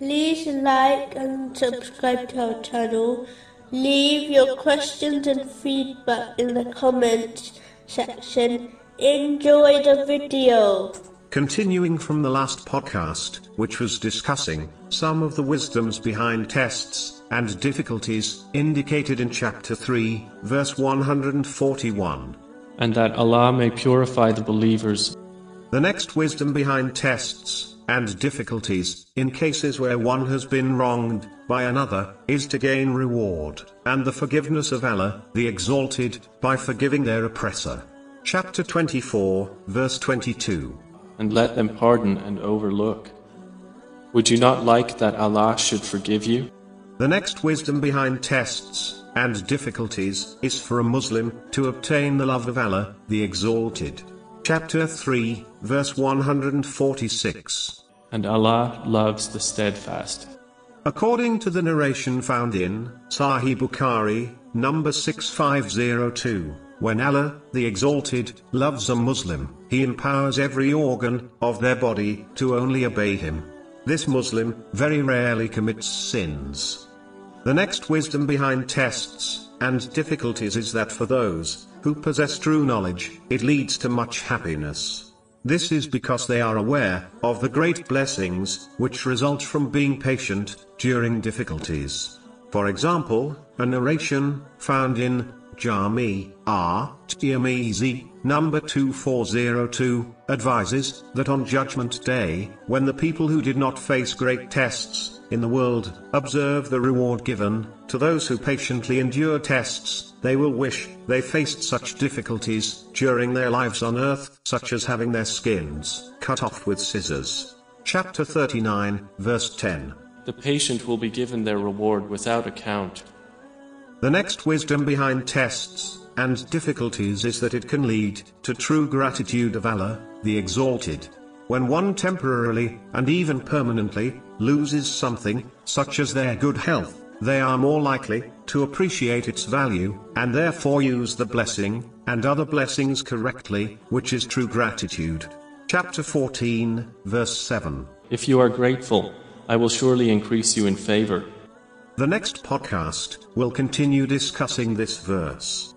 like and subscribe to our channel. Leave your questions and feedback in the comments section. Enjoy the video. Continuing from the last podcast, which was discussing some of the wisdoms behind tests and difficulties indicated in chapter 3, verse 141. And that Allah may purify the believers. The next wisdom behind tests and difficulties, in cases where one has been wronged by another, is to gain reward and the forgiveness of Allah, the Exalted, by forgiving their oppressor. Chapter 24, verse 22. And let them pardon and overlook. Would you not like that Allah should forgive you? The next wisdom behind tests and difficulties is for a Muslim to obtain the love of Allah, the Exalted. Chapter 3, verse 146. And Allah loves the steadfast. According to the narration found in Sahih Bukhari, number 6502, when Allah, the Exalted, loves a Muslim, He empowers every organ of their body to only obey Him. This Muslim very rarely commits sins. The next wisdom behind tests and difficulties is that for those who possess true knowledge, it leads to much happiness. This is because they are aware of the great blessings which result from being patient during difficulties. For example, a narration found in Jami At Tirmizi, number 2402, advises that on Judgment Day, when the people who did not face great tests in the world observe the reward given to those who patiently endure tests, they will wish they faced such difficulties during their lives on earth, such as having their skins cut off with scissors. Chapter 39, verse 10. The patient will be given their reward without account. The next wisdom behind tests and difficulties is that it can lead to true gratitude of Allah, the Exalted. When one temporarily, and even permanently, loses something, such as their good health, they are more likely to appreciate its value, and therefore use the blessing and other blessings correctly, which is true gratitude. Chapter 14, verse 7. If you are grateful, I will surely increase you in favor. The next podcast will continue discussing this verse.